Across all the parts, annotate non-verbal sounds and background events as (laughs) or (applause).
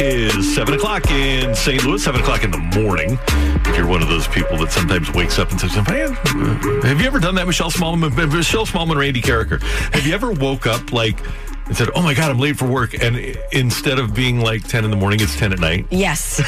It is 7 o'clock in St. Louis, 7 o'clock in the morning. If you're one of those people that sometimes wakes up and says, Man, uh, have you ever done that, Michelle Smallman? Michelle Smallman, Randy Karraker. Have you ever woke up like and said, "Oh my God, I'm late for work," and instead of being like ten in the morning, it's ten at night. Yes.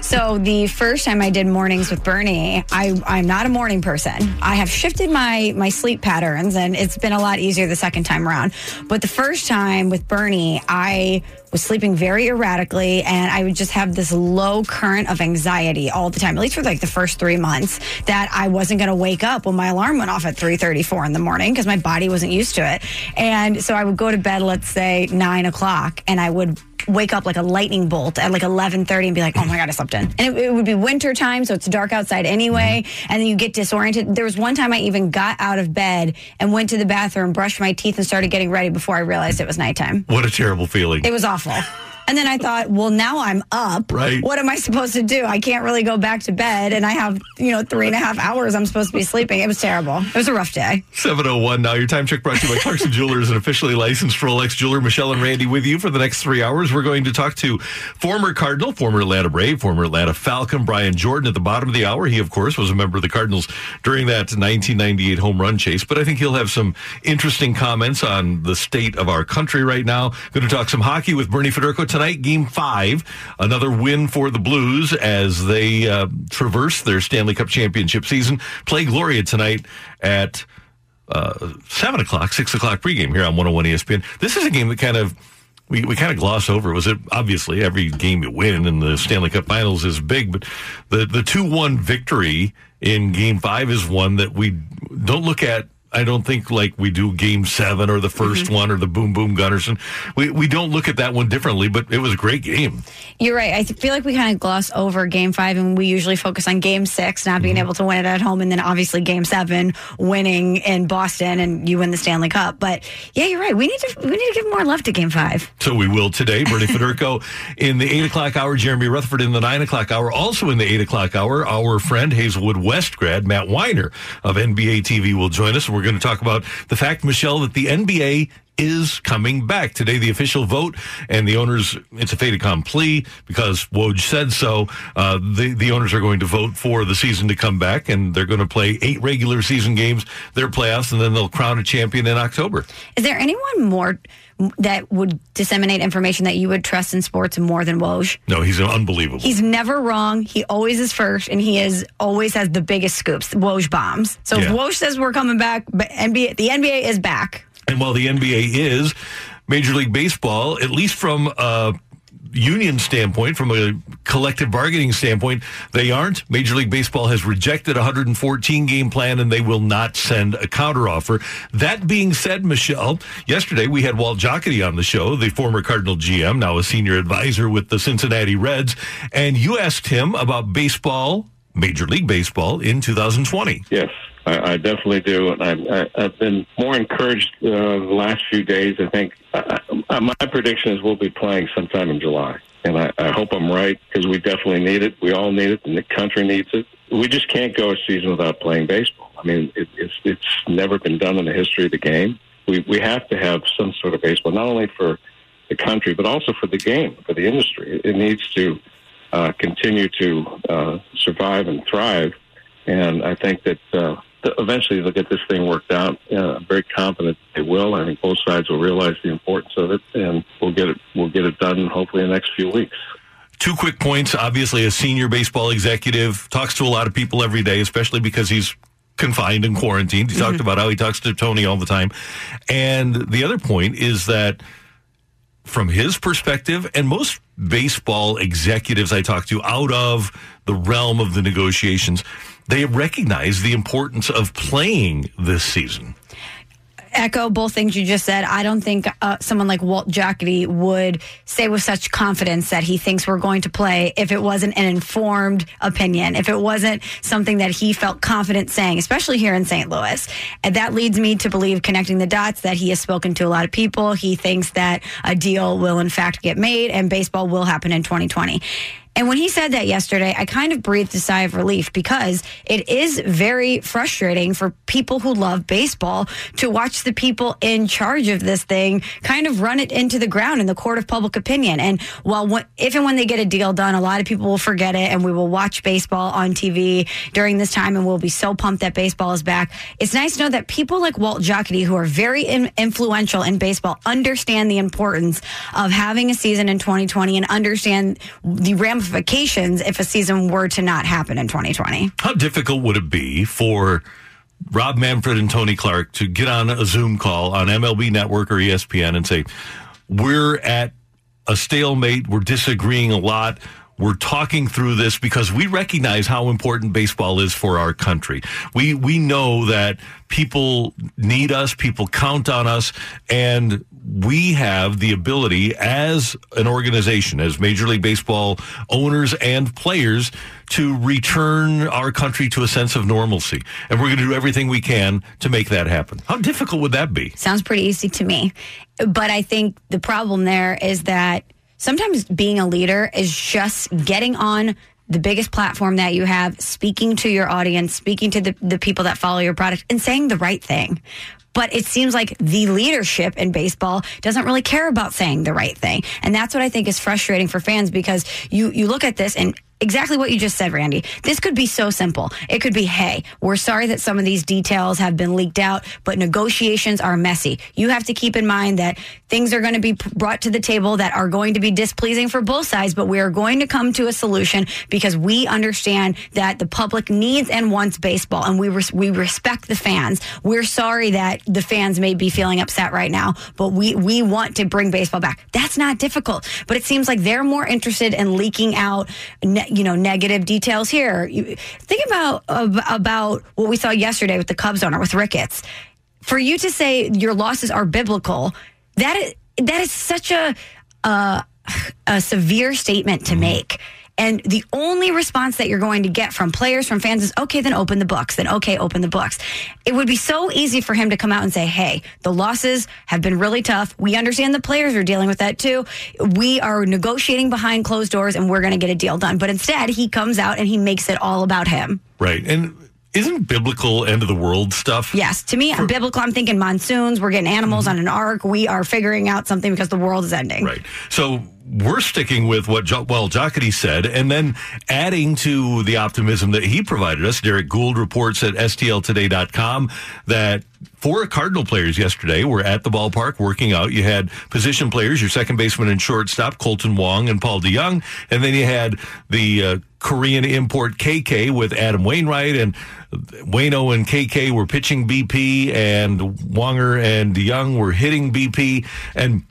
(laughs) so the first time I did mornings with Bernie, I I'm not a morning person. I have shifted my my sleep patterns, and it's been a lot easier the second time around. But the first time with Bernie, I was sleeping very erratically and I would just have this low current of anxiety all the time, at least for like the first three months, that I wasn't going to wake up when my alarm went off at 3.34 in the morning because my body wasn't used to it. And so I would go to bed, let's say nine o'clock, and I would wake up like a lightning bolt at like 11.30 and be like oh my god i slept in. And it, it, would be winter time so it's dark outside anyway mm-hmm. and then you get disoriented. There was one time i even got out of bed and went to the bathroom brushed my teeth and started getting ready before i realized it was nighttime. What a terrible feeling. It was awful and then I thought, well, now I'm up. Right. What am I supposed to do? I can't really go back to bed, and I have you know three and a half hours I'm supposed to be sleeping. It was terrible. It was a rough day. Seven oh one. Now your time check brought to you by Clarkson Jewelers, an officially licensed Rolex jeweler. Michelle and Randy with you for the next three hours. We're going to talk to former Cardinal, former Atlanta Brave, former Atlanta Falcon, Brian Jordan. At the bottom of the hour, he of course was a member of the Cardinals during that 1998 home run chase. But I think he'll have some interesting comments on the state of our country right now. Going to talk some hockey with Bernie Federko tonight. Game five, another win for the Blues as they uh, traverse their Stanley Cup championship season. Play Gloria tonight at uh, seven o'clock, six o'clock pregame here on 101 ESPN. This is a game that kind of we, we kind of gloss over. Was it obviously every game you win in the Stanley Cup Finals is big, but the the two one victory in Game Five is one that we don't look at I don't think like we do game seven or the 1st mm-hmm. one or the boom boom Gunnarsson. We we don't look at that one differently, but it was a great game. You're right. I feel like we kind of gloss over game five and we usually focus on game six, not being mm-hmm. able to win it at home, and then obviously game seven, winning in Boston and you win the Stanley Cup. But yeah, you're right. We need to we need to give more love to game five. So we will today. Bernie Federko (laughs) in the eight o'clock hour, Jeremy Rutherford in the nine o'clock hour. Also in the eight o'clock hour, our friend Hazelwood West grad Matt Weiner of NBA TV will join us. We're we're going to talk about the fact, Michelle, that the NBA is coming back. Today, the official vote and the owners, it's a fait accompli because Woj said so. Uh, the, the owners are going to vote for the season to come back and they're going to play eight regular season games, their playoffs, and then they'll crown a champion in October. Is there anyone more that would disseminate information that you would trust in sports more than Woj. No, he's unbelievable. He's never wrong. He always is first, and he is always has the biggest scoops. Woj bombs. So yeah. if Woj says we're coming back, but NBA, the NBA is back. And while the NBA is Major League Baseball, at least from uh, union standpoint, from a collective bargaining standpoint, they aren't. Major League Baseball has rejected a 114 game plan and they will not send a counteroffer. That being said, Michelle, yesterday we had Walt Jocketty on the show, the former Cardinal GM, now a senior advisor with the Cincinnati Reds, and you asked him about baseball, Major League Baseball in 2020. Yes. I, definitely do, and I, I, have been more encouraged uh, the last few days. I think I, I, my prediction is we'll be playing sometime in July, and I, I hope I'm right because we definitely need it. We all need it, and the country needs it. We just can't go a season without playing baseball. I mean, it, it's it's never been done in the history of the game. We we have to have some sort of baseball, not only for the country but also for the game, for the industry. It, it needs to uh, continue to uh, survive and thrive. And I think that uh, eventually they'll get this thing worked out. Uh, I'm very confident they will. I think both sides will realize the importance of it, and we'll get it. We'll get it done hopefully in the next few weeks. Two quick points. Obviously, a senior baseball executive talks to a lot of people every day, especially because he's confined and quarantined. He talked about how he talks to Tony all the time. And the other point is that from his perspective, and most baseball executives I talk to out of the realm of the negotiations, they recognize the importance of playing this season. echo both things you just said. I don't think uh, someone like Walt Jocketty would say with such confidence that he thinks we're going to play if it wasn't an informed opinion, if it wasn't something that he felt confident saying, especially here in St. Louis. And that leads me to believe, connecting the dots, that he has spoken to a lot of people. He thinks that a deal will, in fact, get made and baseball will happen in 2020. And when he said that yesterday, I kind of breathed a sigh of relief because it is very frustrating for people who love baseball to watch the people in charge of this thing kind of run it into the ground in the court of public opinion. And while if and when they get a deal done, a lot of people will forget it and we will watch baseball on TV during this time and we'll be so pumped that baseball is back. It's nice to know that people like Walt Jocketty, who are very in, influential in baseball, understand the importance of having a season in 2020 and understand the ramifications if a season were to not happen in 2020. How difficult would it be for Rob Manfred and Tony Clark to get on a Zoom call on MLB Network or ESPN and say, We're at a stalemate, we're disagreeing a lot. We're talking through this because we recognize how important baseball is for our country. We we know that people need us, people count on us, and we have the ability as an organization, as Major League Baseball owners and players, to return our country to a sense of normalcy. And we're going to do everything we can to make that happen. How difficult would that be? Sounds pretty easy to me. But I think the problem there is that sometimes being a leader is just getting on the biggest platform that you have, speaking to your audience, speaking to the, the people that follow your product, and saying the right thing. But it seems like the leadership in baseball doesn't really care about saying the right thing. And that's what I think is frustrating for fans because you, you look at this and exactly what you just said, Randy. This could be so simple. It could be, hey, we're sorry that some of these details have been leaked out, but negotiations are messy. You have to keep in mind that things are going to be brought to the table that are going to be displeasing for both sides, but we are going to come to a solution because we understand that the public needs and wants baseball, and we res- we respect the fans. We're sorry that the fans may be feeling upset right now, but we we want to bring baseball back. That's not difficult, but it seems like they're more interested in leaking out. Ne- you know negative details here. You, think about about what we saw yesterday with the Cubs owner with Ricketts. For you to say your losses are biblical, that is that is such a a, a severe statement to mm-hmm. make. And the only response that you're going to get from players, from fans is, okay, then open the books. Then, okay, open the books. It would be so easy for him to come out and say, hey, the losses have been really tough. We understand the players are dealing with that too. We are negotiating behind closed doors and we're going to get a deal done. But instead, he comes out and he makes it all about him. Right. And isn't biblical end of the world stuff? Yes. To me, For, biblical, I'm thinking monsoons. We're getting animals mm-hmm. on an ark. We are figuring out something because the world is ending. Right. So we're sticking with what Walt Jocketty said, and then adding to the optimism that he provided us. Derek Goold reports at STLtoday.com that four Cardinal players yesterday were at the ballpark working out. You had position players, your second baseman and shortstop, Kolten Wong and Paul DeJong, and then you had the uh, Korean import KK with Adam Wainwright, and Wayno and KK were pitching BP, and Wonger and Young were hitting BP, and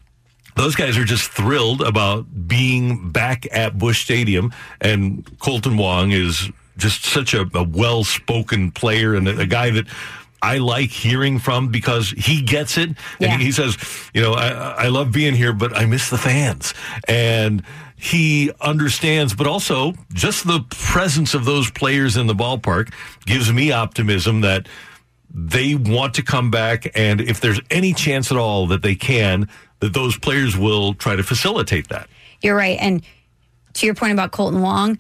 those guys are just thrilled about being back at Busch Stadium. And Kolten Wong is just such a, a well spoken player and a, a, guy that I like hearing from because he gets it. And yeah. he, he, says, you know, I, I love being here, but I miss the fans. And he understands, but also just the presence of those players in the ballpark gives me optimism that they want to come back. And if there's any chance at all that they can, that those players will try to facilitate that. You're right. And to your point about Kolten Wong,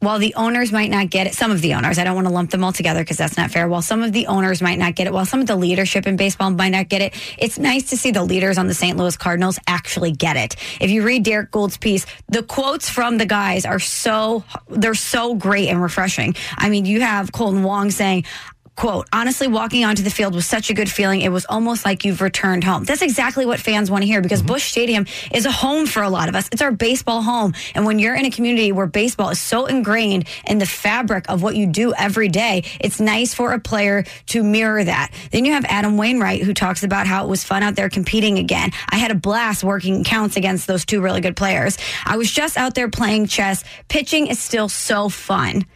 while the owners might not get it, some of the owners, I don't want to lump them all together because that's not fair. While some of the owners might not get it, while some of the leadership in baseball might not get it, it's nice to see the leaders on the St. Louis Cardinals actually get it. If you read Derek Goold's piece, the quotes from the guys are so, they're so great and refreshing. I mean, you have Kolten Wong saying, quote, honestly, walking onto the field was such a good feeling. It was almost like you've returned home. That's exactly what fans want to hear because mm-hmm. Busch Stadium is a home for a lot of us. It's our baseball home. And when you're in a community where baseball is so ingrained in the fabric of what you do every day, it's nice for a player to mirror that. Then you have Adam Wainwright who talks about how it was fun out there competing again. I had a blast working counts against those two really good players. I was just out there playing chess. Pitching is still so fun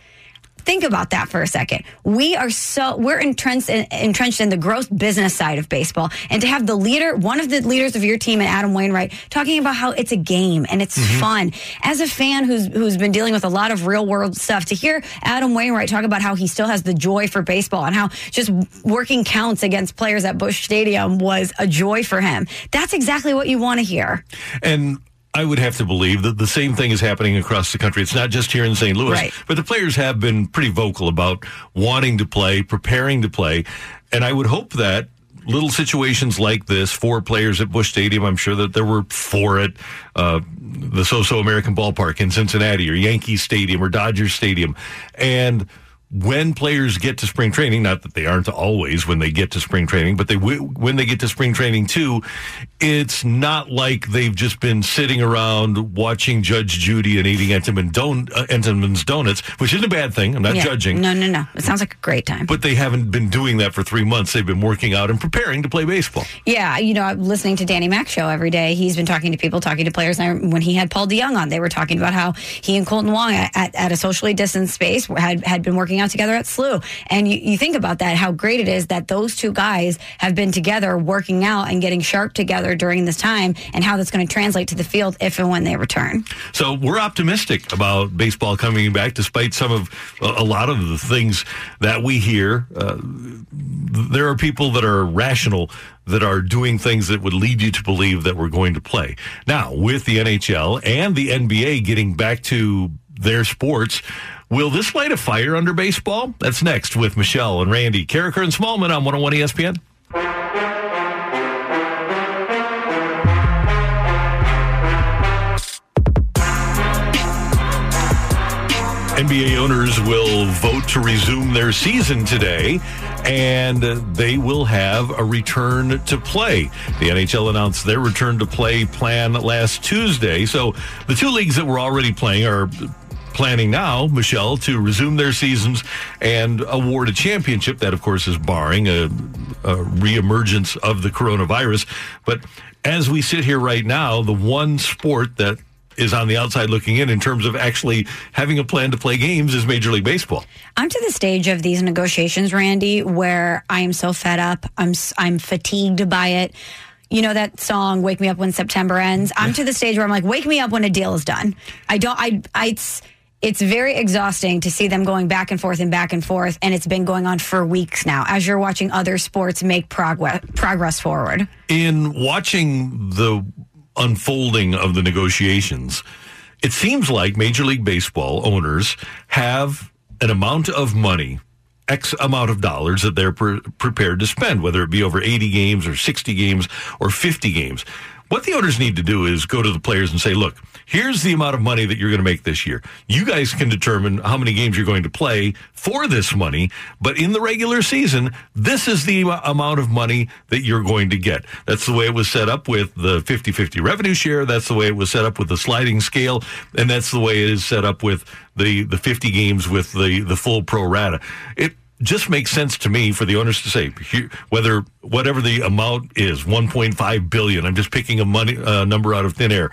think about that for a second. We are so we're entrenched in, entrenched in the gross business side of baseball, and to have the leader, one of the leaders of your team, and Adam Wainwright, talking about how it's a game and it's Mm-hmm. fun. As a fan who's who's been dealing with a lot of real world stuff, to hear Adam Wainwright talk about how he still has the joy for baseball and how just working counts against players at Busch Stadium was a joy for him. That's exactly what you want to hear. And I would have to believe that the same thing is happening across the country. It's not just here in St. Louis, Right. but the players have been pretty vocal about wanting to play, preparing to play. And I would hope that little situations like this for players at Busch Stadium, I'm sure that there were four at uh, the So-So American Ballpark in Cincinnati or Yankee Stadium or Dodger Stadium. And when players get to spring training, not that they aren't always when they get to spring training, but they when they get to spring training too, it's not like they've just been sitting around watching Judge Judy and eating Entenmann don- uh, Entenmann's donuts, which isn't a bad thing. I'm not Yeah. judging. No, no, no. It sounds like a great time. But they haven't been doing that for three months. They've been working out and preparing to play baseball. Yeah, you know, I'm listening to Danny Mac show every day. He's been talking to people, talking to players. And when he had Paul DeJong on, they were talking about how he and Kolten Wong at, at, at a socially distanced space had had been working out together at SLU. And you, you think about that, how great it is that those two guys have been together working out and getting sharp together during this time, and how that's going to translate to the field if and when they return. So we're optimistic about baseball coming back, despite some of a a lot of the things that we hear. Uh, there are people that are rational that are doing things that would lead you to believe that we're going to play. Now, with the NHL and the NBA getting back to their sports, will this light a fire under baseball? That's next with Michelle and Randy Karraker and Smallman on 101 ESPN. NBA owners will vote to resume their season today, and they will have a return to play. The NHL announced their return to play plan last Tuesday. So the two leagues that were already playing are planning now, Michelle, to resume their seasons and award a championship. That, of course, is barring a, a reemergence of the coronavirus. But as we sit here right now, the one sport that is on the outside looking in in terms of actually having a plan to play games is Major League Baseball. I'm to the stage of these negotiations, Randy, where I am so fed up. I'm I'm fatigued by it. You know that song "Wake Me Up When September Ends." I'm to the stage where I'm like, "Wake me up when a deal is done." I don't. I. I it's, it's very exhausting to see them going back and forth and back and forth, and it's been going on for weeks now. As you're watching other sports make progress progress forward. In watching the unfolding of the negotiations, it seems like Major League Baseball owners have an amount of money, X amount of dollars that they're pre- prepared to spend, whether it be over 80 games or 60 games or 50 games. What the owners need to do is go to the players and say, look, here's the amount of money that you're going to make this year. You guys can determine how many games you're going to play for this money, but in the regular season, this is the amount of money that you're going to get. That's the way it was set up with the 50 50 revenue share. That's the way it was set up with the sliding scale. And that's the way it is set up with the, the 50 games with the, the full pro rata. It, just makes sense to me for the owners to say whether whatever the amount is 1.5 billion i'm just picking a money uh, number out of thin air.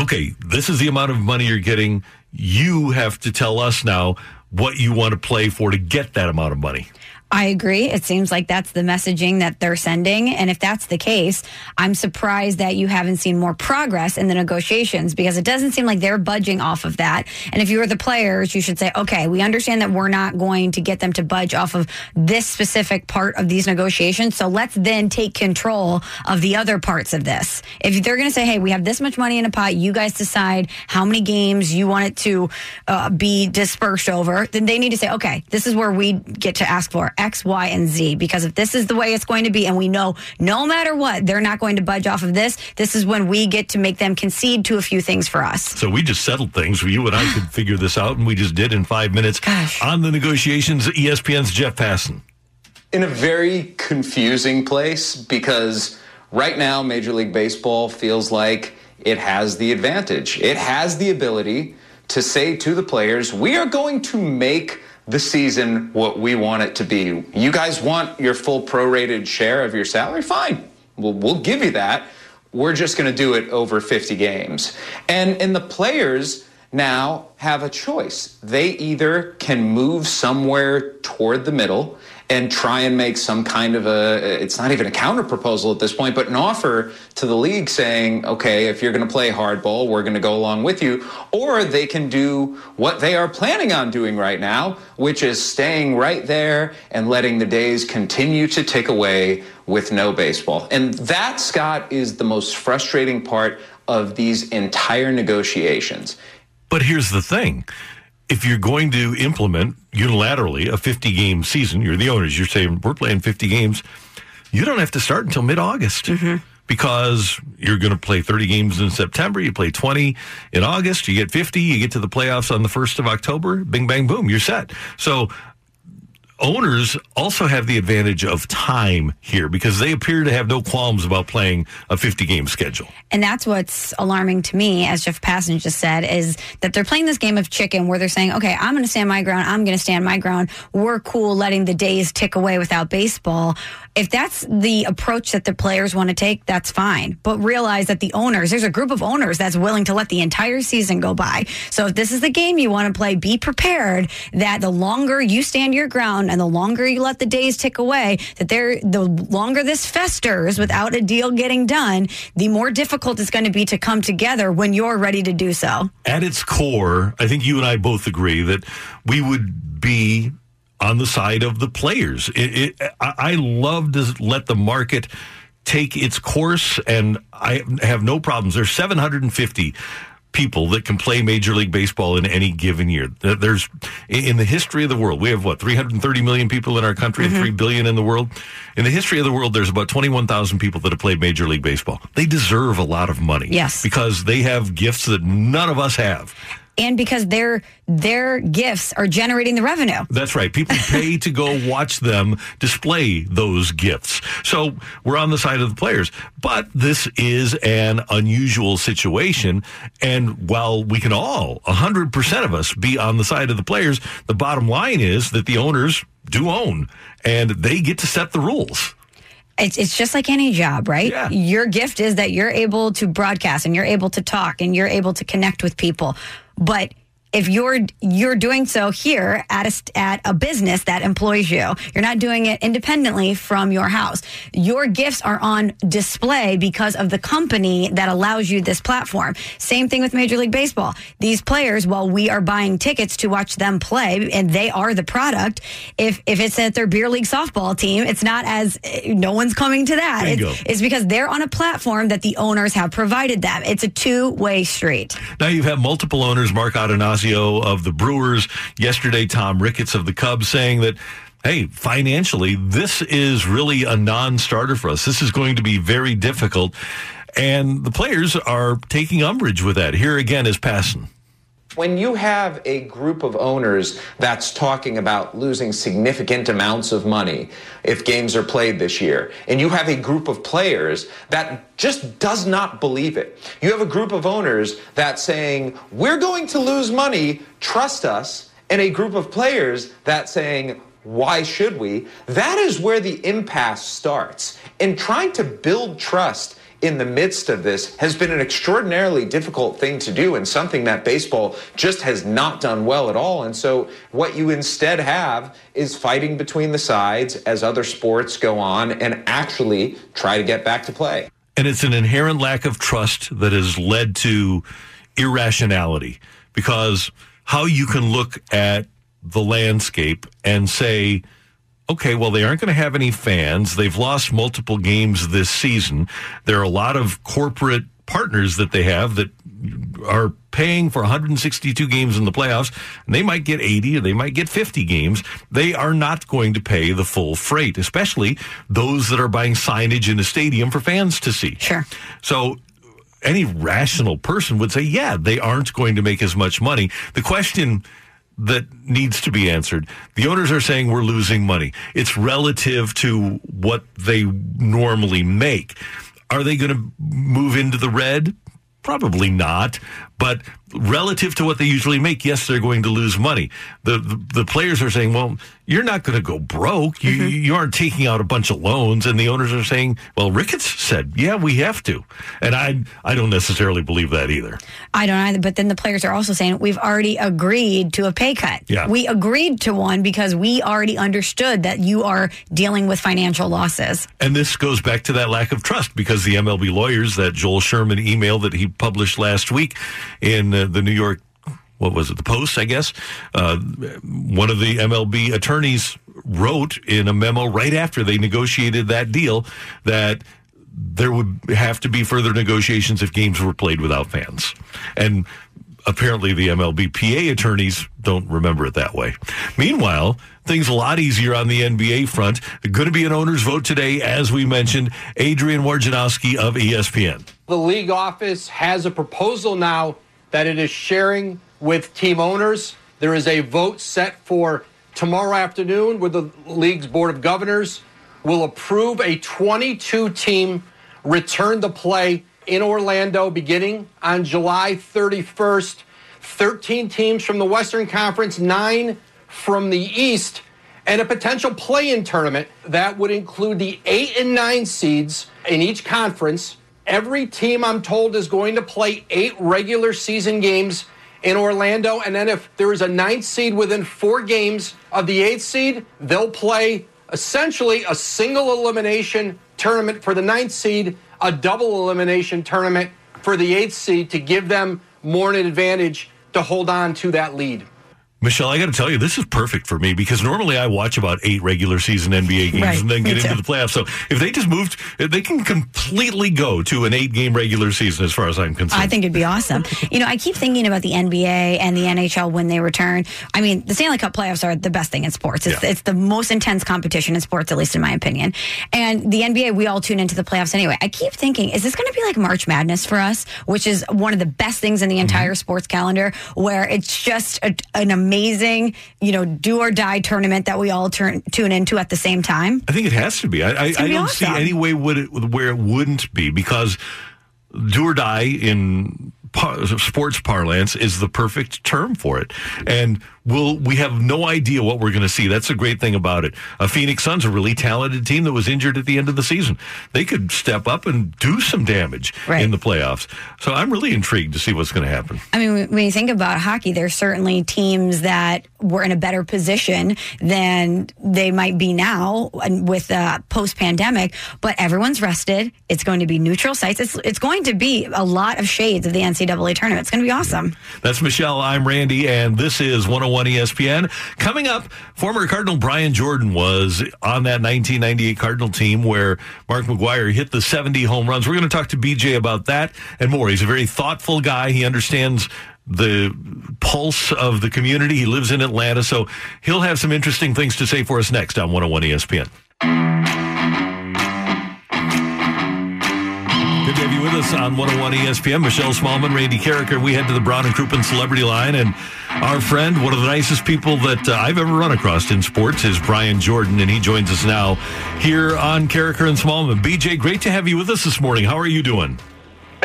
Okay this is the amount of money you're getting. You have to tell us now what you want to play for to get that amount of money I agree. It seems like that's the messaging that they're sending. And if that's the case, I'm surprised that you haven't seen more progress in the negotiations because it doesn't seem like they're budging off of that. And if you were the players, you should say, okay, we understand that we're not going to get them to budge off of this specific part of these negotiations. So let's then take control of the other parts of this. If they're going to say, hey, we have this much money in a pot, you guys decide how many games you want it to uh, be dispersed over, then they need to say, okay, this is where we get to ask for X, Y, and Z. Because if this is the way it's going to be, and we know no matter what, they're not going to budge off of this, this is when we get to make them concede to a few things for us. So we just settled things. You and I could (sighs) figure this out, and we just did in five minutes. Gosh. On the negotiations, ESPN's Jeff Passan. in a very confusing place because right now Major League Baseball feels like it has the advantage. It has the ability to say to the players, we are going to make the season what we want it to be. You guys want your full prorated share of your salary? Fine. We'll, we'll give you that. We're just going to do it over 50 games. And, and the players now have a choice. They either can move somewhere toward the middle and try and make some kind of a it's not even a counter proposal at this point but an offer to the league saying okay if you're going to play hardball we're going to go along with you. Or they can do what they are planning on doing right now which is staying right there and letting the days continue to tick away with no baseball. And that Scott is the most frustrating part of these entire negotiations. But here's the thing. If you're going to implement unilaterally a 50 game season, you're the owners, you're saying we're playing 50 games, you don't have to start until mid August. Mm-hmm. Because you're going to play 30 games in September, you play 20 in August, you get 50, you get to the playoffs on the 1st of October, bing, bang, boom, you're set. So owners also have the advantage of time here because they appear to have no qualms about playing a 50 game schedule. And that's what's alarming to me, as Jeff Passan just said, is that they're playing this game of chicken where they're saying, okay, I'm going to stand my ground. I'm going to stand my ground. We're cool letting the days tick away without baseball. If that's the approach that the players want to take, that's fine. But realize that the owners, there's a group of owners that's willing to let the entire season go by. So if this is the game you want to play, be prepared that the longer you stand your ground and the longer you let the days tick away, that there, the longer this festers without a deal getting done, the more difficult it's going to be to come together when you're ready to do so. at its core, I think you and I both agree that we would be on the side of the players. It, it, I, I love to let the market take its course, and I have no problems. There's 750 people that can play Major League Baseball in any given year. There's in the history of the world, we have what 330 million people in our country, and mm-hmm. 3 billion in the world. In the history of the world, there's about 21,000 people that have played Major League Baseball. They deserve a lot of money, Yes. because they have gifts that none of us have. And because their their gifts are generating the revenue. That's right. People (laughs) pay to go watch them display those gifts. So we're on the side of the players. But this is an unusual situation. And while we can all, 100% of us, be on the side of the players, the bottom line is that the owners do own and they get to set the rules. It's, it's just like any job, right? Yeah. Your gift is that you're able to broadcast and you're able to talk and you're able to connect with people. But if you're you're doing so here at a at a business that employs you, you're not doing it independently from your house. Your gifts are on display because of the company that allows you this platform. Same thing with Major League Baseball. These players, while we are buying tickets to watch them play, and they are the product. If if it's at their beer league softball team, it's not as no one's coming to that. It's, it's because they're on a platform that the owners have provided them. It's a two way street. Now you've had multiple owners, Mark Of the Brewers, yesterday Tom Ricketts of the Cubs saying that, hey, financially, this is really a non-starter for us. This is going to be very difficult. And the players are taking umbrage with that. Here again is Passan. When you have a group of owners that's talking about losing significant amounts of money if games are played this year, and you have a group of players that just does not believe it, you have a group of owners that's saying, we're going to lose money, trust us, and a group of players that's saying, why should we? That is where the impasse starts. And trying to build trust in the midst of this has been an extraordinarily difficult thing to do and something that baseball just has not done well at all. And so what you instead have is fighting between the sides as other sports go on and actually try to get back to play. And it's an inherent lack of trust that has led to irrationality because how you can look at the landscape and say, okay, well, they aren't going to have any fans. They've lost multiple games this season. There are a lot of corporate partners that they have that are paying for 162 games in the playoffs, and they might get 80 or they might get 50 games. They are not going to pay the full freight, especially those that are buying signage in the stadium for fans to see. Sure. So any rational person would say, yeah, they aren't going to make as much money. The question that needs to be answered. The owners are saying we're losing money. It's relative to what they normally make. Are they going to move into the red? Probably not. But relative to what they usually make, yes, they're going to lose money. The the, the players are saying, well, you're not going to go broke. You mm-hmm. you aren't taking out a bunch of loans, and the owners are saying, well, Ricketts said, yeah, we have to, and I I don't necessarily believe that either. I don't either. But then the players are also saying we've already agreed to a pay cut. Yeah, we agreed to one because we already understood that you are dealing with financial losses. And this goes back to that lack of trust because the MLB lawyers that Joel Sherman email that he published last week in uh, the New York what was it, the Post, I guess. Uh, one of the MLB attorneys wrote in a memo right after they negotiated that deal that there would have to be further negotiations if games were played without fans. And apparently the MLBPA attorneys don't remember it that way. Meanwhile, things a lot easier on the NBA front. Going to be an owner's vote today, as we mentioned. Adrian Wojnarowski of ESPN. The league office has a proposal now that it is sharing with team owners. There is a vote set for tomorrow afternoon where the league's board of governors will approve a 22 team return to play in Orlando beginning on July 31st. 13 teams from the Western Conference, nine from the East, and a potential play in tournament that would include the eight and nine seeds in each conference Every team, I'm told, is going to play eight regular season games in Orlando. And then if there is a ninth seed within four games of the eighth seed, they'll play essentially a single elimination tournament for the ninth seed, a double elimination tournament for the eighth seed to give them more an advantage to hold on to that lead. Michelle, I got to tell you, this is perfect for me because normally I watch about eight regular season NBA games right, and then get into the playoffs. So if they just moved, they can completely go to an eight game regular season as far as I'm concerned. I think it'd be awesome. you know, I keep thinking about the NBA and the NHL when they return. I mean, the Stanley Cup playoffs are the best thing in sports. It's, yeah. it's the most intense competition in sports, at least in my opinion. And the NBA, we all tune into the playoffs anyway. I keep thinking, is this going to be like March Madness for us, which is one of the best things in the entire mm-hmm. sports calendar, where it's just a, an amazing amazing, you know, do or die tournament that we all turn tune into at the same time? I think it has to be. I, I, I don't awesome. see any way would it, where it wouldn't be because do or die in par- sports parlance is the perfect term for it. And we'll, we have no idea what we're going to see. That's the great thing about it. A Phoenix Suns, a really talented team that was injured at the end of the season. They could step up and do some damage right. in the playoffs. So I'm really intrigued to see what's going to happen. I mean, when you think about hockey, there's certainly teams that were in a better position than they might be now with uh, post pandemic, but everyone's rested. It's going to be neutral sites. It's, it's going to be a lot of shades of the NCAA tournament. It's going to be awesome. That's Michelle. I'm Randy, and this is 101 ESPN. Coming up, former Cardinal Brian Jordan was on that 1998 Cardinal team where Mark McGwire hit the 70 home runs. We're going to talk to BJ about that and more. He's a very thoughtful guy. He understands the pulse of the community. He lives in Atlanta, so he'll have some interesting things to say for us next on 101 ESPN. To have you with us on 101 ESPN. Michelle Smallman, Randy Karraker. We head to the Brown and Crouppen Celebrity Line, and our friend, one of the nicest people that uh, I've ever run across in sports, is Brian Jordan, and he joins us now here on Karraker and Smallman. BJ, great to have you with us this morning. How are you doing?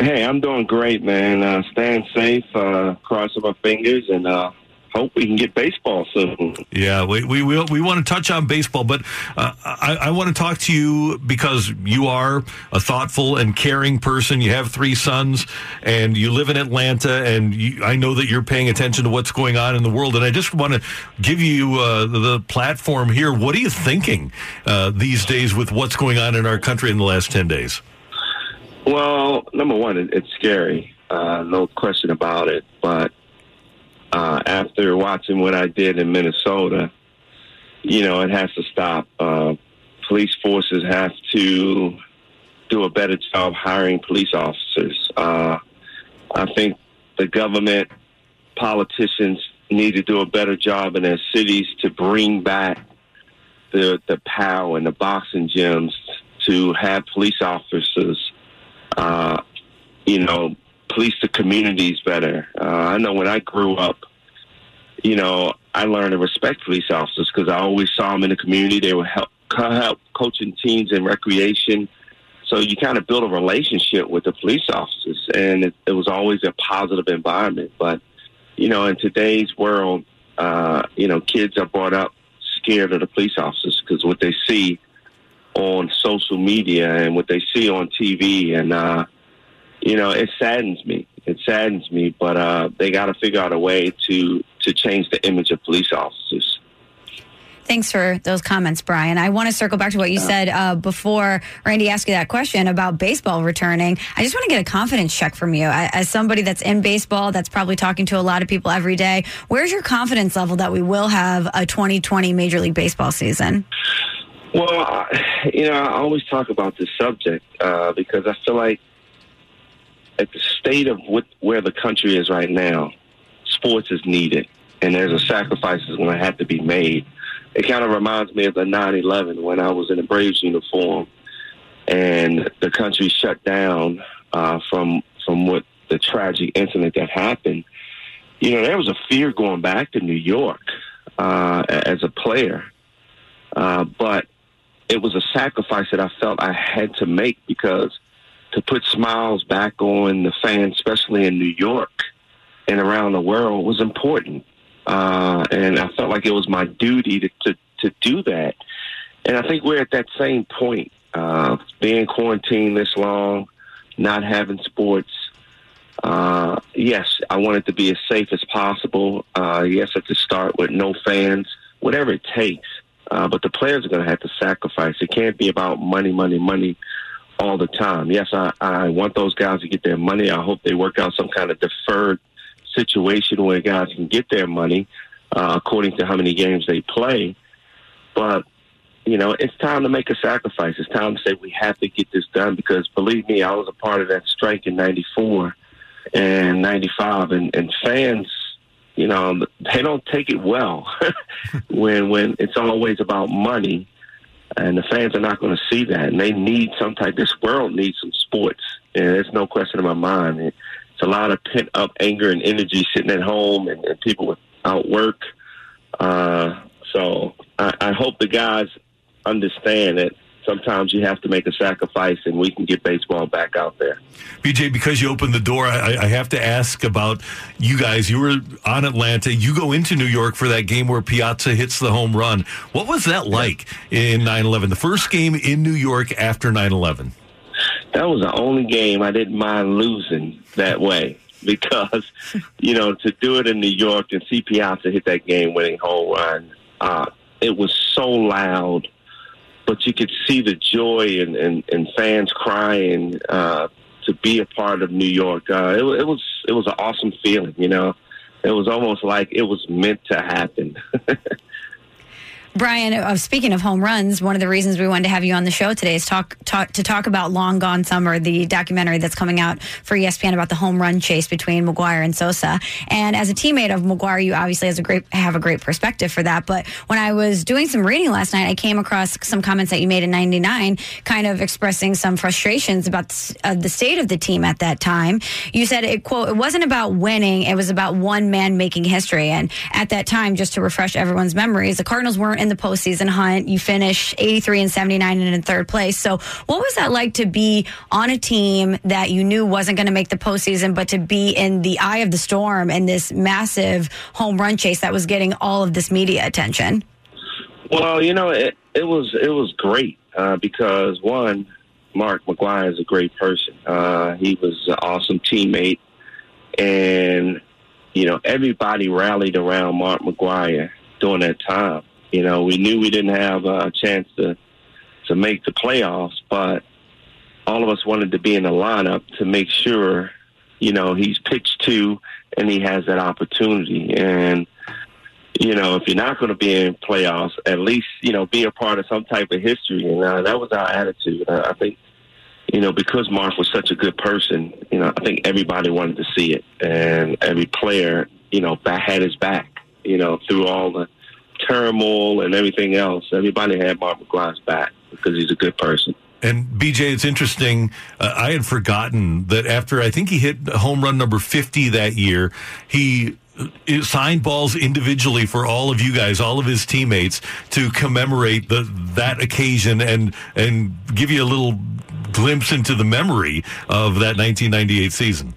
Hey, I'm doing great, man. Uh, staying safe, uh, crossing my fingers, and uh, hope we can get baseball soon. Yeah, we we we, we want to touch on baseball, but uh, I, I want to talk to you because you are a thoughtful and caring person. You have three sons, and you live in Atlanta, and you, I know that you're paying attention to what's going on in the world. And I just want to give you uh, the platform here. What are you thinking uh, these days with what's going on in our country in the last ten days? Well, number one, it, it's scary, uh, no question about it. But uh, after watching what I did in Minnesota, you know, it has to stop. Uh, police forces have to do a better job hiring police officers. Uh, I think the government, politicians need to do a better job in their cities to bring back the the power and the boxing gyms to have police officers, uh, you know, police the communities better. Uh, I know when I grew up, you know, I learned to respect police officers because I always saw them in the community. They would help, help coaching teams in recreation. So you kind of build a relationship with the police officers, and it, it was always a positive environment. But you know, in today's world, uh, you know, kids are brought up scared of the police officers because what they see on social media and what they see on TV, and uh, you know, it saddens me. It saddens me, but uh, they got to figure out a way to to change the image of police officers. Thanks for those comments, Brian. I want to circle back to what you said uh, before Randy asked you that question about baseball returning. I just want to get a confidence check from you. As somebody that's in baseball, that's probably talking to a lot of people every day, where's your confidence level that we will have a 2020 Major League Baseball season? Well, you know, I always talk about this subject uh, because I feel like at the state of what, where the country is right now, sports is needed, and there's a sacrifice that's going to have to be made it kind of reminds me of the 9/11 when I was in a Braves uniform and the country shut down uh, from from what the tragic incident that happened. You know, there was a fear going back to New York uh, as a player, uh, but it was a sacrifice that I felt I had to make because to put smiles back on the fans, especially in New York and around the world, was important uh, and I felt like it was my duty to, to, to do that. And I think we're at that same point, uh, being quarantined this long, not having sports. Uh, yes, I want it to be as safe as possible. Uh, yes, at the start with no fans, whatever it takes. Uh, but the players are going to have to sacrifice. It can't be about money, money, money all the time. Yes, I, I want those guys to get their money. I hope they work out some kind of deferred situation where guys can get their money uh, according to how many games they play. But you know, it's time to make a sacrifice. It's time to say we have to get this done because believe me, I was a part of that strike in '94 and '95, and, and fans, you know, they don't take it well (laughs) when when it's always about money. And the fans are not going to see that, and they need some type. This world needs some sports, and there's no question in my mind. It's a lot of pent up anger and energy sitting at home and, and people without work. Uh, so I, I hope the guys understand that sometimes you have to make a sacrifice and we can get baseball back out there. BJ, because you opened the door, I, I, have to ask about you guys. You were on Atlanta. You go into New York for that game where Piazza hits the home run. What was that like in 9 11? The first game in New York after 9 11? that was the only game I didn't mind losing that way (laughs) because, you know, to do it in New York and see Piazza hit that game winning home run, uh, it was so loud, but you could see the joy and, and, and fans crying uh, to be a part of New York. Uh, it, it was it was an awesome feeling, you know. It was almost like it was meant to happen. (laughs) Brian, uh, speaking of home runs, one of the reasons we wanted to have you on the show today is talk, talk to talk about Long Gone Summer, the documentary that's coming out for ESPN about the home run chase between McGwire and Sosa. And as a teammate of McGwire, you obviously has a great have a great perspective for that. But when I was doing some reading last night, I came across some comments that you made in '99, kind of expressing some frustrations about uh, the state of the team at that time. You said it quote it wasn't about winning; it was about one man making history. And at that time, just to refresh everyone's memories, the Cardinals weren't in the postseason hunt. You finish 83 and 79 and in third place. So, what was that like to be on a team that you knew wasn't going to make the postseason, but to be in the eye of the storm and this massive home run chase that was getting all of this media attention? Well, you know, it, it was it was great uh, because one, Mark McGwire is a great person. Uh, he was an awesome teammate, and you know everybody rallied around Mark McGwire during that time. You know, we knew we didn't have a chance to to make the playoffs, but all of us wanted to be in the lineup to make sure, you know, he's pitched to and he has that opportunity. And you know, if you're not going to be in playoffs, at least you know be a part of some type of history. And uh, that was our attitude. I think, you know, because Mark was such a good person, you know, I think everybody wanted to see it, and every player, you know, had his back, you know, through all the turmoil and everything else. Everybody had Mark McGwire's back because he's a good person. And BJ, it's interesting. Uh, I had forgotten that after I think he hit home run number 50 that year, he uh, signed balls individually for all of you guys, all of his teammates to commemorate the that occasion and and give you a little glimpse into the memory of that 1998 season.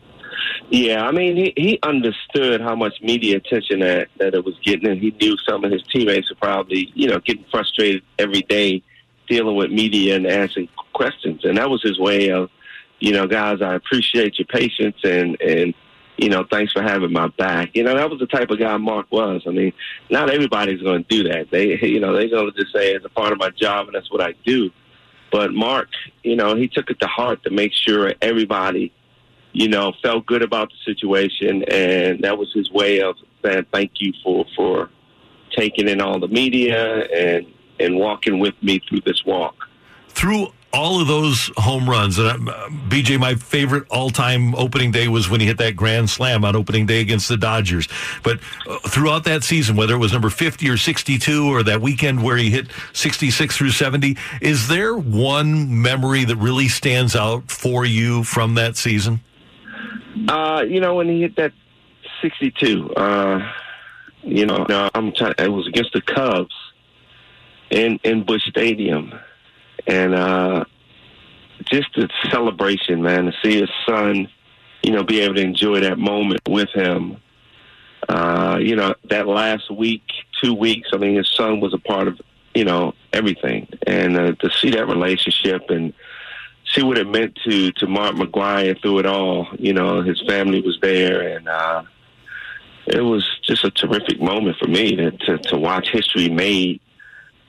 Yeah, I mean, he, he understood how much media attention that, that it was getting, and he knew some of his teammates were probably, you know, getting frustrated every day dealing with media and answering questions. And that was his way of, you know, guys, I appreciate your patience and, and, you know, thanks for having my back. You know, that was the type of guy Mark was. I mean, not everybody's going to do that. They, (laughs) you know, they're going to just say it's a part of my job and that's what I do. But Mark, you know, he took it to heart to make sure everybody, you know, felt good about the situation, and that was his way of saying thank you for for taking in all the media and and walking with me through this walk. Through all of those home runs, uh, BJ, my favorite all-time opening day was when he hit that grand slam on opening day against the Dodgers. But uh, throughout that season, whether it was number 50 or 62 or that weekend where he hit 66 through 70, is there one memory that really stands out for you from that season? Uh, you know, when he hit that 62, uh, you know, I'm trying, it was against the Cubs in in Busch Stadium, and uh, just the celebration, man, to see his son, you know, be able to enjoy that moment with him. Uh, you know, that last week, two weeks, I mean, his son was a part of, you know, everything, and uh, to see that relationship and see what it meant to to Mark McGwire through it all. You know, his family was there, and uh, it was just a terrific moment for me to, to to watch history made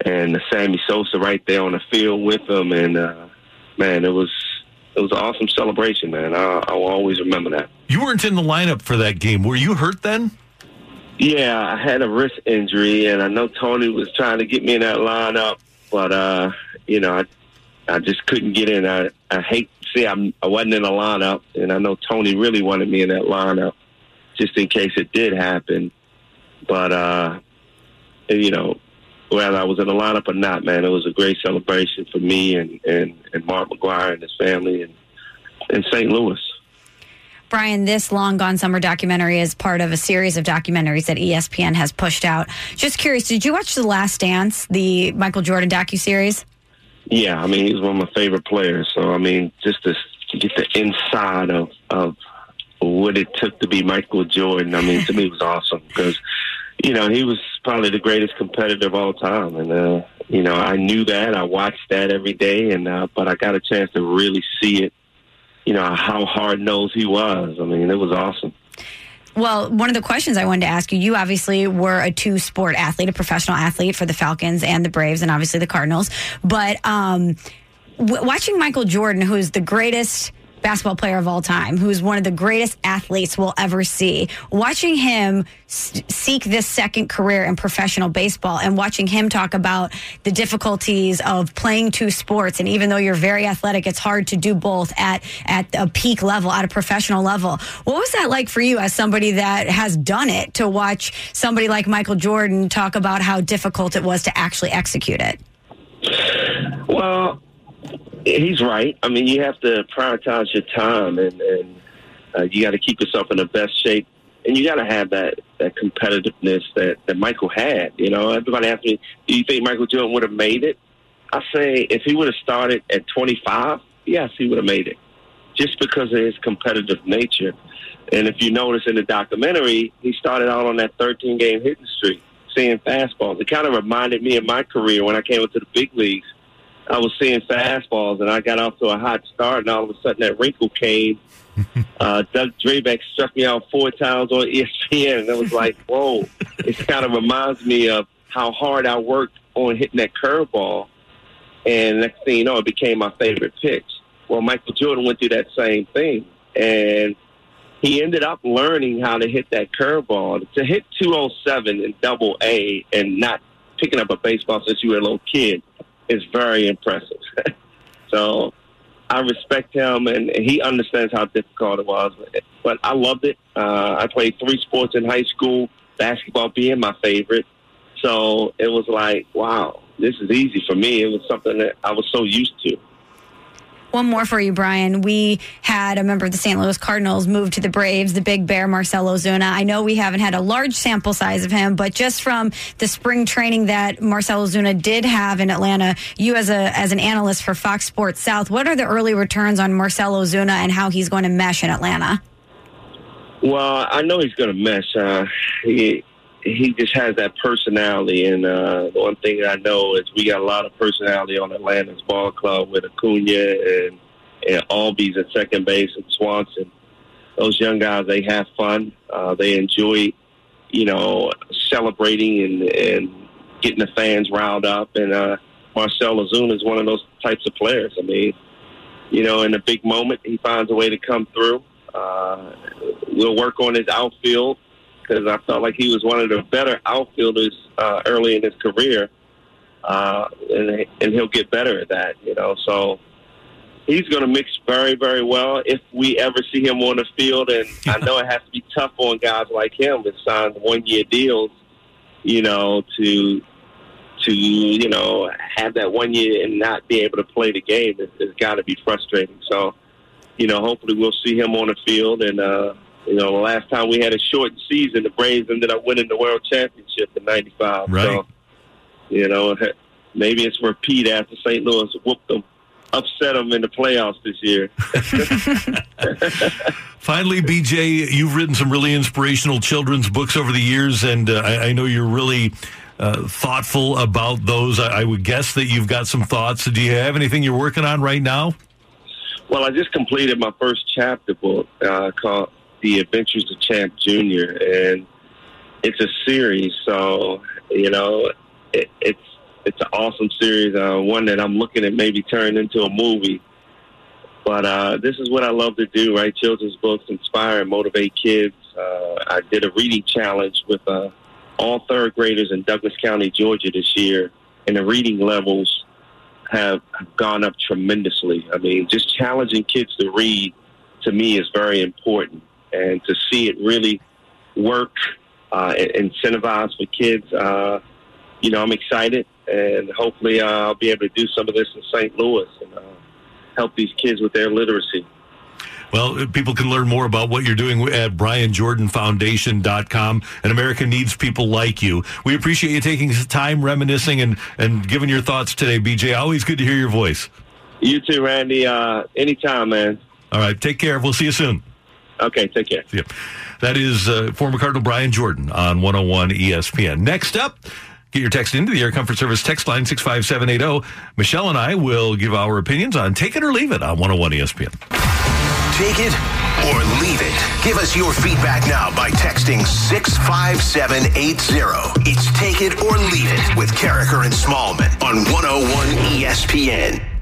and Sammy Sosa right there on the field with him, and uh, man, it was it was an awesome celebration, man. I, I will always remember that. You weren't in the lineup for that game. Were you hurt then? Yeah, I had a wrist injury, and I know Tony was trying to get me in that lineup, but uh, you know, I I just couldn't get in. I I hate to see I'm, I wasn't in the lineup, and I know Tony really wanted me in that lineup, just in case it did happen. But uh, you know, whether I was in the lineup or not, man, it was a great celebration for me and, and, and Mark McGwire and his family in, in St. Louis. Brian, this Long Gone Summer documentary is part of a series of documentaries that ESPN has pushed out. Just curious, did you watch The Last Dance, the Michael Jordan docu-series? Yeah, I mean, he's one of my favorite players. So, I mean, just to get the inside of, of what it took to be Michael Jordan, I mean, to me, it was awesome because you know, he was probably the greatest competitor of all time, and uh, you know, I knew that. I watched that every day, and uh, but I got a chance to really see it. You know how hard nosed he was. I mean, it was awesome. Well, one of the questions I wanted to ask you, you obviously were a two sport athlete, a professional athlete for the Falcons and the Braves, and obviously the Cardinals. But um, w- watching Michael Jordan, who's the greatest basketball player of all time, who's one of the greatest athletes we'll ever see. Watching him s- seek this second career in professional baseball and watching him talk about the difficulties of playing two sports. And even though you're very athletic, it's hard to do both at, at a peak level, at a professional level. What was that like for you as somebody that has done it to watch somebody like Michael Jordan talk about how difficult it was to actually execute it? Well, he's right. I mean, you have to prioritize your time, and, and uh, you got to keep yourself in the best shape, and you got to have that that competitiveness that that Michael had. You know, everybody asked me, "Do you think Michael Jordan would have made it?" I say, if he would have started at 25, yes, he would have made it, just because of his competitive nature. And if you notice in the documentary, he started out on that 13 game hitting streak, seeing fastballs. It kind of reminded me of my career when I came into the big leagues I was seeing fastballs, and I got off to a hot start, and all of a sudden that wrinkle came. (laughs) uh, Doug Drabek struck me out four times on (laughs) ESPN, and it was like, whoa! it kind of reminds me of how hard I worked on hitting that curveball, and next thing you know, it became my favorite pitch. Well, Michael Jordan went through that same thing, and he ended up learning how to hit that curveball. To hit 207 in Double A and not picking up a baseball since you were a little kid is very impressive. (laughs) so, I respect him, and he understands how difficult it was. But, I loved it. Uh, I played three sports in high school, basketball being my favorite. So it was like, wow, this is easy for me. It was something that I was so used to. One more for you, Brian. We had a member of the St. Louis Cardinals move to the Braves, the big bear, Marcell Ozuna. I know we haven't had a large sample size of him, but just from the spring training that Marcell Ozuna did have in Atlanta, you as a as an analyst for Fox Sports South, what are the early returns on Marcell Ozuna and how he's going to mesh in Atlanta? Well, I know he's going to mesh. Uh, he he just has that personality, and uh, the one thing I know is we got a lot of personality on Atlanta's ball club with Acuna and and Albies at second base and Swanson. Those young guys, they have fun. Uh, they enjoy, you know, celebrating and and getting the fans riled up. And uh, Marcell Ozuna is one of those types of players. I mean, you know, in a big moment, he finds a way to come through. Uh, we'll work on his outfield because I felt like he was one of the better outfielders uh, early in his career, uh, and and he'll get better at that. You know, so he's going to mix very very well if we ever see him on the field. And (laughs) I know it has to be tough on guys like him that signed one year deals. You know, to to you know have that one year and not be able to play the game has, has got to be frustrating. So, you know, hopefully we'll see him on the field and. uh you know, the last time we had a short season, the Braves ended up winning the World Championship in '95. Right. So, you know, (laughs) maybe it's repeat after St. Louis whooped them, upset them in the playoffs this year. (laughs) (laughs) Finally, BJ, you've written some really inspirational children's books over the years, and uh, I, I know you're really uh, thoughtful about those. I, I would guess that you've got some thoughts. Do you have anything you're working on right now? Well, I just completed my first chapter book uh, called The Adventures of Champ Jr., and it's a series. So, you know, it, it's it's an awesome series, uh, one that I'm looking at maybe turning into a movie. But uh, this is what I love to do, write children's books, inspire and motivate kids. Uh, I did a reading challenge with uh, all third graders in Douglas County, Georgia this year, and the reading levels have gone up tremendously. I mean, just challenging kids to read to me is very important, and to see it really work uh, and incentivize for kids, uh, you know, I'm excited, and hopefully uh, I'll be able to do some of this in St. Louis and uh, help these kids with their literacy. Well, people can learn more about what you're doing at BrianJordanFoundation.com. And America needs people like you. We appreciate you taking time reminiscing and, and giving your thoughts today, BJ. Always good to hear your voice. You too, Randy. Uh, anytime, man. All right. Take care. We'll see you soon. Okay. Take care. Yep. That is uh, former Cardinal Brian Jordan on 101 ESPN. Next up, Get your text into the Air Comfort Service text line 65780. Michelle and I will give our opinions on Take It or Leave It on 101 ESPN. Take it or leave it. Give us your feedback now by texting 65780. It's Take It or Leave It with Karraker and Smallman on 101 ESPN.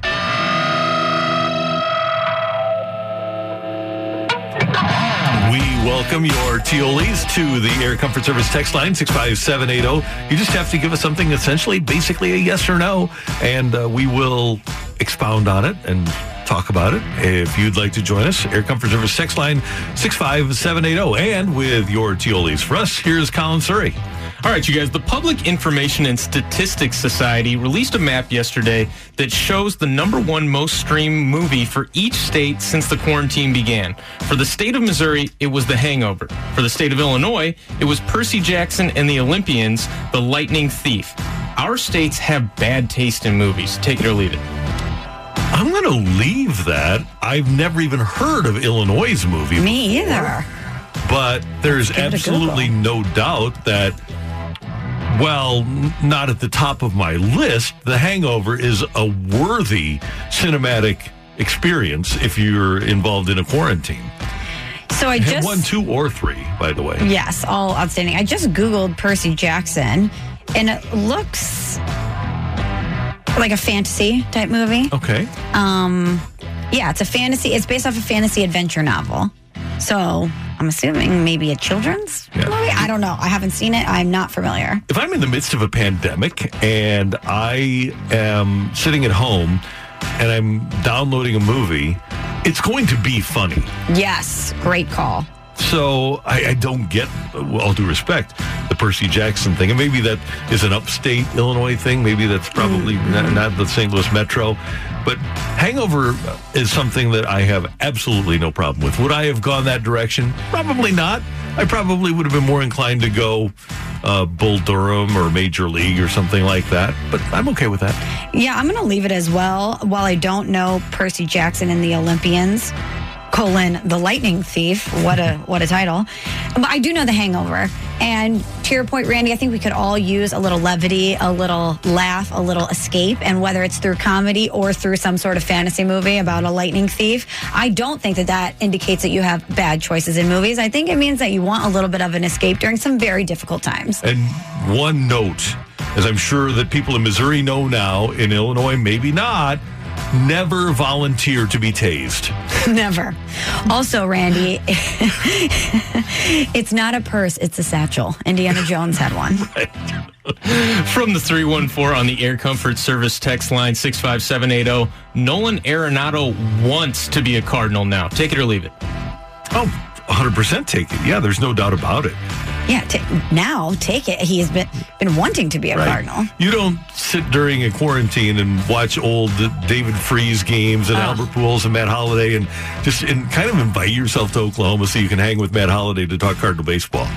Welcome your Tiolis to the Air Comfort Service text line 65780. You just have to give us something essentially, basically a yes or no, and uh, we will expound on it and talk about it. If you'd like to join us, Air Comfort Service text line 65780. And with your Tiolis for us, here's Colin Surrey. All right, you guys. The Public Information and Statistics Society released a map yesterday that shows the number one most streamed movie for each state since the quarantine began. For the state of Missouri, it was The Hangover. For the state of Illinois, it was Percy Jackson and the Olympians, The Lightning Thief. Our states have bad taste in movies. Take it or leave it. I'm going to leave that. I've never even heard of Illinois' movie. Me either. But there's Give it a absolutely no doubt that, well, not at the top of my list, The Hangover is a worthy cinematic experience if you're involved in a quarantine. So I just one, two, or three, by the way. Yes, all outstanding. I just Googled Percy Jackson and it looks like a fantasy type movie. Okay. Um, yeah, it's a fantasy. It's based off a fantasy adventure novel. So I'm assuming maybe a children's Yeah. movie. I don't know. I haven't seen it. I'm not familiar. If I'm in the midst of a pandemic and I am sitting at home and I'm downloading a movie, it's going to be funny. Yes, great call. So I, I don't get, all due respect, the Percy Jackson thing. And maybe that is an upstate Illinois thing. Maybe that's probably not, not the St. Louis Metro. But Hangover is something that I have absolutely no problem with. Would I have gone that direction? Probably not. I probably would have been more inclined to go uh, Bull Durham or Major League or something like that. But I'm okay with that. Yeah, I'm going to leave it as well. While I don't know Percy Jackson and the Olympians, colon the lightning thief. What a what a title. But i do know the hangover. And to your point randy i think we could all use a little levity a little laugh a little escape. And whether it's through comedy or through some sort of fantasy movie about a lightning thief i don't think that that indicates that you have bad choices in movies. I think it means that you want a little bit of an escape during some very difficult times. And one note, as I'm sure that people in Missouri know now, in Illinois, maybe not, never volunteer to be tased. (laughs) Never. Also, Randy, (laughs) it's not a purse, it's a satchel. Indiana Jones had one. (laughs) From the 314 on the Air Comfort Service text line 65780, Nolan Arenado wants to be a Cardinal now. Take it or leave it. Oh, 100% take it. Yeah, there's no doubt about it. Yeah, t- now take it. He has been been wanting to be a Right. Cardinal. You don't sit during a quarantine and watch old David Freese games and Oh. Albert Pujols and Matt Holliday and just and kind of invite yourself to Oklahoma so you can hang with Matt Holliday to talk Cardinal baseball.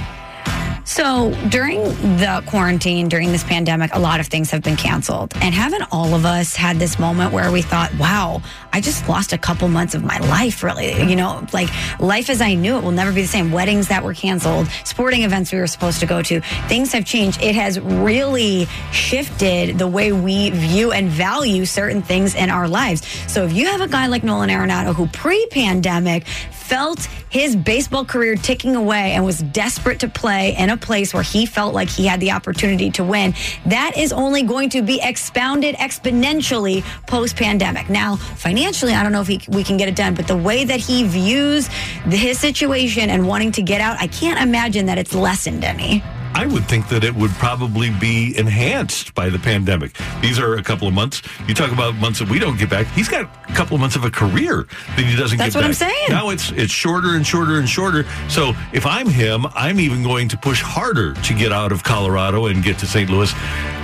So during the quarantine, during this pandemic, a lot of things have been canceled. And haven't all of us had this moment where we thought, wow, I just lost a couple months of my life, really? You know, like life as I knew it will never be the same. Weddings that were canceled, sporting events we were supposed to go to, things have changed. It has really shifted the way we view and value certain things in our lives. So if you have a guy like Nolan Arenado who pre pandemic felt his baseball career ticking away and was desperate to play in a place where he felt like he had the opportunity to win, that is only going to be expounded exponentially post pandemic. Now, financially, I don't know if he, we can get it done, but the way that he views his situation and wanting to get out, I can't imagine that it's lessened any. I would think that it would probably be enhanced by the pandemic. These are a couple of months. You talk about months that we don't get back. He's got a couple of months of a career that he doesn't That's get back. That's what I'm saying. Now it's it's shorter and shorter and shorter. So if I'm him, I'm even going to push harder to get out of Colorado and get to St. Louis.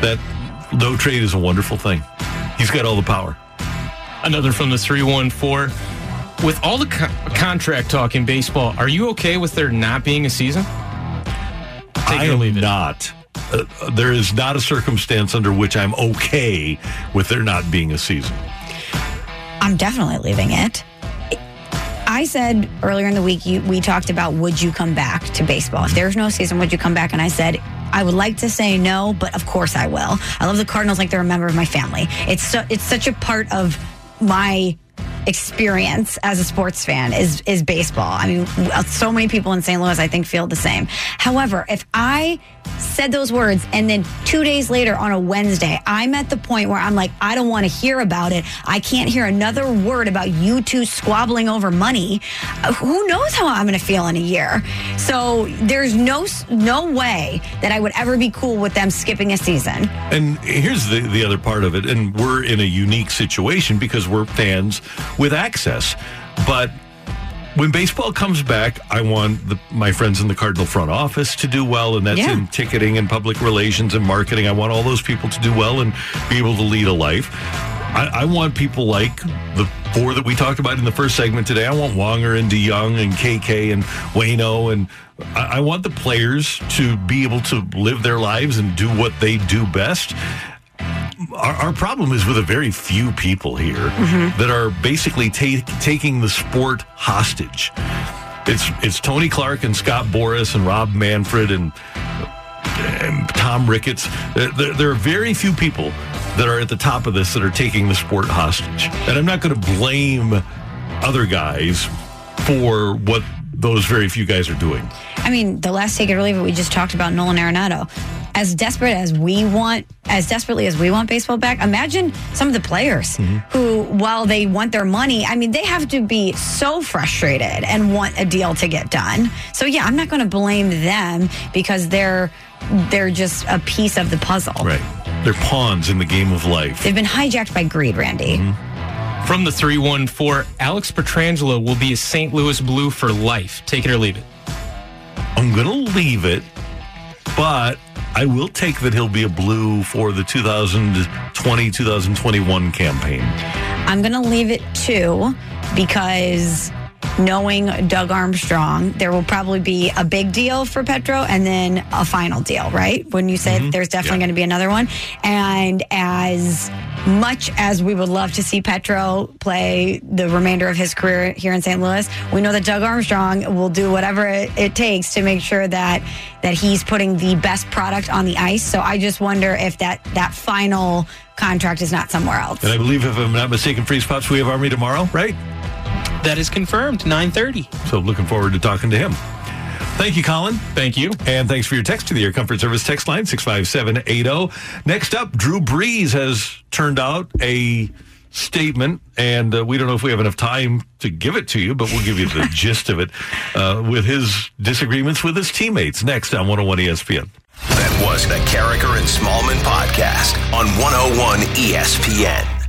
That no trade is a wonderful thing. He's got all the power. Another from the 314. With all the co- contract talk in baseball, are you okay with there not being a season? Take I it or leave it. not. Uh, there is not a circumstance under which I'm okay with there not being a season. I'm definitely leaving it. I said earlier in the week, you, we talked about would you come back to baseball? If there's no season, would you come back? And I said, I would like to say no, but of course I will. I love the Cardinals like they're a member of my family. It's so, it's such a part of my experience as a sports fan is is baseball. I mean, so many people in St. Louis I think feel the same. However, if I said those words and then 2 days later on a Wednesday, I'm at the point where I'm like I don't want to hear about it. I can't hear another word about you two squabbling over money. Uh, Who knows how I'm going to feel in a year. So, there's no no way that I would ever be cool with them skipping a season. And here's the, the other part of it. And we're in a unique situation because we're fans with access. But when baseball comes back, I want the, my friends in the Cardinal front office to do well, and that's Yeah. in ticketing and public relations and marketing. I want all those people to do well and be able to lead a life. I, I want people like the four that we talked about in the first segment today. I want Wonger and DeJong and KK and Wayno, and I, I want the players to be able to live their lives and do what they do best our, our problem is with a very few people here mm-hmm. that are basically ta- taking the sport hostage. It's it's Tony Clark and Scott Boras and Rob Manfred and, and Tom Ricketts. There, there, there are very few people that are at the top of this that are taking the sport hostage, and I'm not going to blame other guys for what those very few guys are doing. I mean, the last take it or leave it, we just talked about Nolan Arenado. As desperate as we want, as desperately as we want baseball back, imagine some of the players mm-hmm. who, while they want their money, I mean, they have to be so frustrated and want a deal to get done. So yeah, I'm not going to blame them because they're they're just a piece of the puzzle. Right? They're pawns in the game of life. They've been hijacked by greed, Randy. Mm-hmm. From the 314, Alex Pietrangelo will be a St. Louis Blue for life. Take it or leave it. I'm going to leave it, but I will take that he'll be a blue for the 2020 2021 campaign. I'm going to leave it too because knowing Doug Armstrong, there will probably be a big deal for Petro and then a final deal, right? When you say mm-hmm. there's definitely Yeah. going to be another one. And as much as we would love to see Petro play the remainder of his career here in St. Louis, we know that Doug Armstrong will do whatever it, it takes to make sure that that he's putting the best product on the ice. So I just wonder if that that final contract is not somewhere else. And I believe, if I'm not mistaken, Freeze Pops, we have Army tomorrow, right? That is confirmed. 930. So looking forward to talking to him. Thank you, Colin. Thank you. And thanks for your text to the Air Comfort Service text line 65780. Next up, Drew Brees has turned out a statement, and uh, we don't know if we have enough time to give it to you, but we'll give you the (laughs) gist of it uh, with his disagreements with his teammates next on 101 ESPN. That was the Karraker and Smallman podcast on 101 ESPN.